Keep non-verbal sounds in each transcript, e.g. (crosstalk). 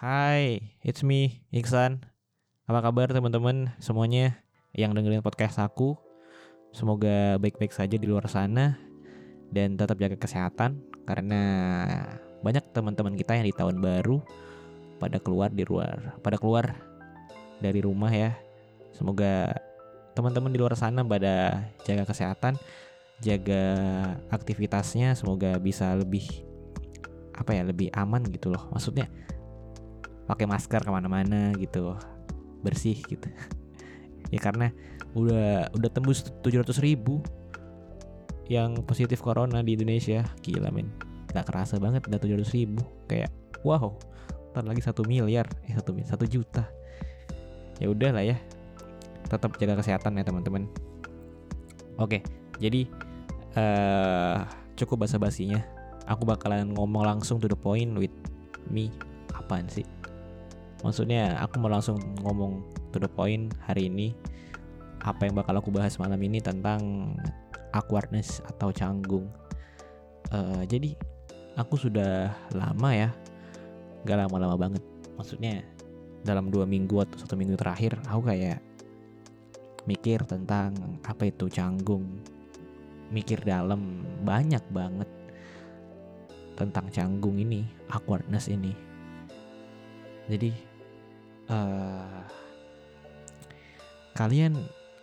Hai, it's me, Iksan. Apa kabar teman-teman semuanya yang dengerin podcast aku? Semoga baik-baik saja di luar sana dan tetap jaga kesehatan karena banyak teman-teman kita yang di tahun baru pada keluar di luar, pada keluar dari rumah ya. Semoga teman-teman di luar sana pada jaga kesehatan, jaga aktivitasnya, semoga bisa lebih apa ya lebih aman gitu loh. Maksudnya pakai masker ke mana-mana gitu, bersih gitu. (laughs) ya karena udah udah tembus 700 ribu yang positif corona di Indonesia. Gila men. Nggak kerasa banget udah 700 ribu. Kayak wow ntar lagi satu miliar. Eh satu satu juta. Ya udah lah ya. Tetap jaga kesehatan ya teman-teman. Oke jadi uh, cukup basa-basinya. Aku bakalan ngomong langsung to the point with me. Apaan sih maksudnya aku mau langsung ngomong to the point hari ini apa yang bakal aku bahas malam ini tentang awkwardness atau canggung. Uh, jadi aku sudah lama ya gak lama-lama banget. Maksudnya dalam dua minggu atau satu minggu terakhir aku kayak mikir tentang apa itu canggung. Mikir dalam banyak banget tentang canggung ini awkwardness ini. Jadi uh, kalian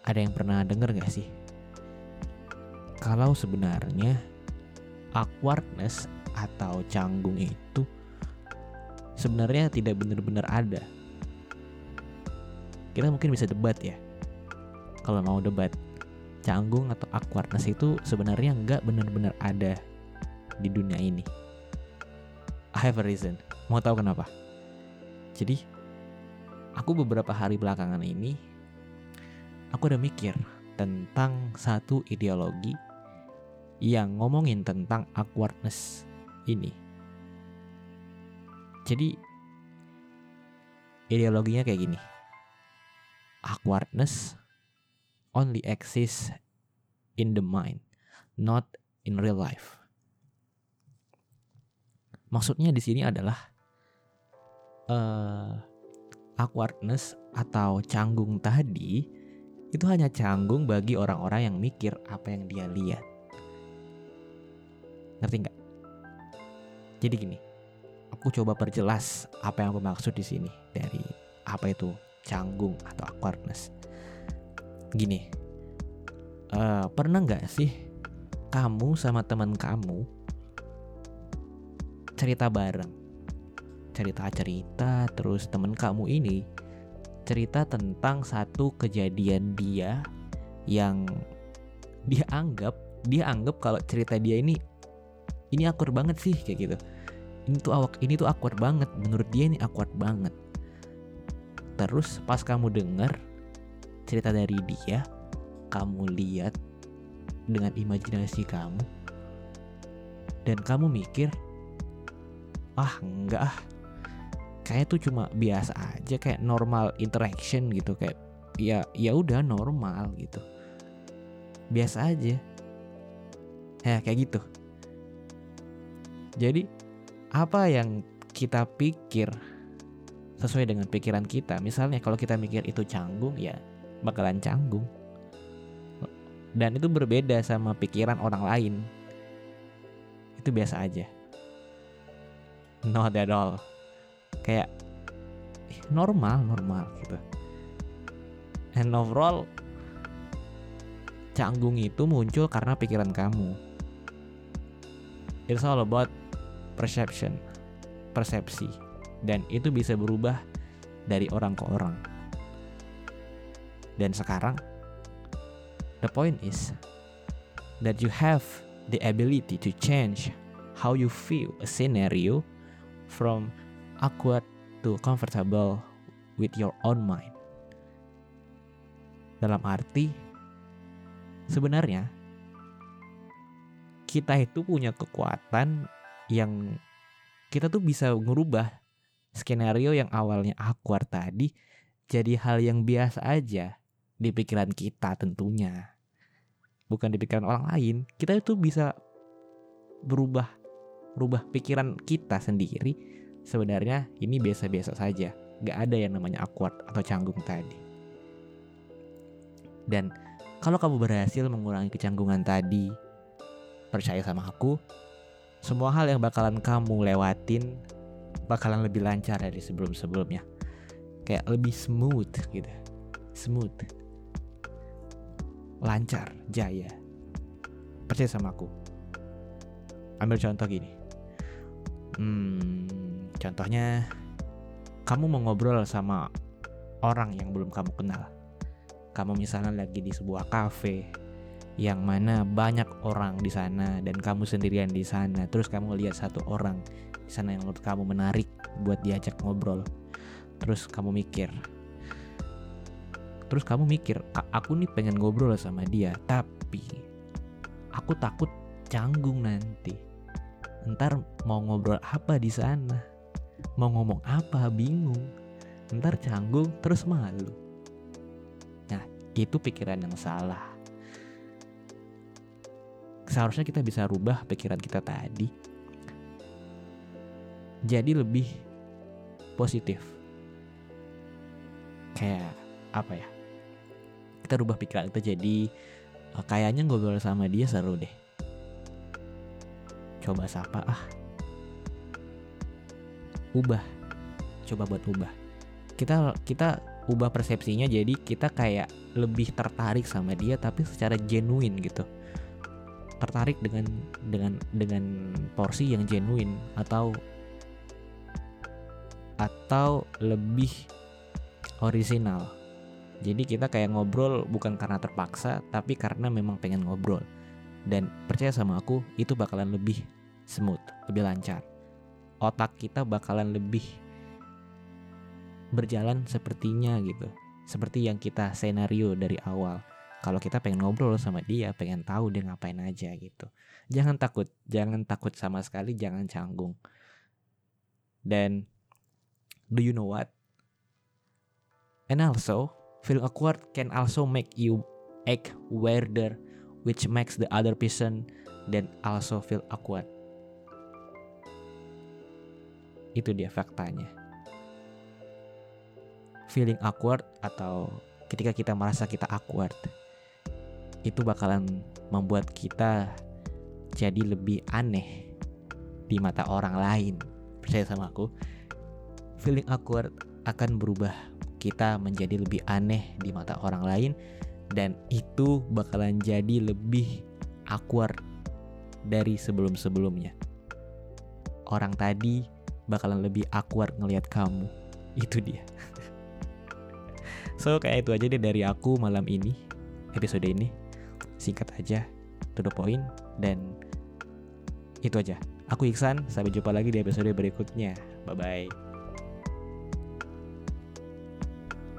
ada yang pernah denger gak sih? Kalau sebenarnya awkwardness atau canggung itu sebenarnya tidak benar-benar ada. Kita mungkin bisa debat ya. Kalau mau debat canggung atau awkwardness itu sebenarnya nggak benar-benar ada di dunia ini. I have a reason. Mau tahu kenapa? Jadi aku beberapa hari belakangan ini aku udah mikir tentang satu ideologi yang ngomongin tentang awkwardness ini. Jadi ideologinya kayak gini. Awkwardness only exists in the mind, not in real life. Maksudnya di sini adalah uh, awkwardness atau canggung tadi itu hanya canggung bagi orang-orang yang mikir apa yang dia lihat. Ngerti nggak? Jadi gini, aku coba perjelas apa yang aku maksud di sini dari apa itu canggung atau awkwardness. Gini, uh, pernah nggak sih kamu sama teman kamu cerita bareng, cerita-cerita, terus teman kamu ini cerita tentang satu kejadian dia yang dia anggap dia anggap kalau cerita dia ini ini awkward banget sih kayak gitu. Ini tuh awak ini tuh awkward banget. Menurut dia ini awkward banget. Terus pas kamu dengar cerita dari dia kamu lihat dengan imajinasi kamu dan kamu mikir ah enggak ah kayak tuh cuma biasa aja kayak normal interaction gitu kayak ya ya udah normal gitu. Biasa aja. Ya kayak gitu. Jadi apa yang kita pikir sesuai dengan pikiran kita? Misalnya kalau kita mikir itu canggung ya bakalan canggung. Dan itu berbeda sama pikiran orang lain. Itu biasa aja. Not at all kayak normal normal gitu. And overall canggung itu muncul karena pikiran kamu. It's all about perception persepsi dan itu bisa berubah dari orang ke orang. Dan sekarang the point is that you have the ability to change how you feel a scenario from awkward to comfortable with your own mind. Dalam arti sebenarnya kita itu punya kekuatan yang kita tuh bisa ngerubah skenario yang awalnya awkward tadi jadi hal yang biasa aja di pikiran kita tentunya. Bukan di pikiran orang lain. Kita itu bisa berubah berubah pikiran kita sendiri sebenarnya ini biasa-biasa saja. Gak ada yang namanya awkward atau canggung tadi. Dan kalau kamu berhasil mengurangi kecanggungan tadi, percaya sama aku, semua hal yang bakalan kamu lewatin bakalan lebih lancar dari sebelum-sebelumnya. Kayak lebih smooth gitu. Smooth. Lancar, jaya. Percaya sama aku. Ambil contoh gini. Hmm, contohnya kamu mau ngobrol sama orang yang belum kamu kenal. Kamu misalnya lagi di sebuah kafe yang mana banyak orang di sana dan kamu sendirian di sana. Terus kamu lihat satu orang di sana yang menurut kamu menarik buat diajak ngobrol. Terus kamu mikir, terus kamu mikir, aku nih pengen ngobrol sama dia, tapi aku takut canggung nanti ntar mau ngobrol apa di sana mau ngomong apa bingung. Ntar canggung terus malu. Nah itu pikiran yang salah. Seharusnya kita bisa rubah pikiran kita tadi. Jadi lebih positif. Kayak apa ya? Kita rubah pikiran kita jadi oh, kayaknya ngobrol sama dia seru deh. Coba sapa ah ubah. Coba buat ubah. Kita kita ubah persepsinya jadi kita kayak lebih tertarik sama dia tapi secara genuine gitu. Tertarik dengan dengan dengan porsi yang genuine atau atau lebih original jadi kita kayak ngobrol bukan karena terpaksa tapi karena memang pengen ngobrol. Dan percaya sama aku itu bakalan lebih smooth, lebih lancar. Otak kita bakalan lebih berjalan sepertinya gitu. Seperti yang kita senario dari awal. Kalau kita pengen ngobrol sama dia, pengen tahu dia ngapain aja gitu. Jangan takut, jangan takut sama sekali, jangan canggung. Dan do you know what? And also, feel awkward can also make you act weirder which makes the other person then also feel awkward. Itu dia faktanya. Feeling awkward atau ketika kita merasa kita awkward itu bakalan membuat kita jadi lebih aneh di mata orang lain. Percaya sama aku. Feeling awkward akan berubah kita menjadi lebih aneh di mata orang lain dan itu bakalan jadi lebih awkward dari sebelum-sebelumnya. Orang tadi bakalan lebih awkward ngelihat kamu. Itu dia. so kayak itu aja deh dari aku malam ini. Episode ini singkat aja, to the point dan itu aja. Aku Iksan, sampai jumpa lagi di episode berikutnya. Bye bye.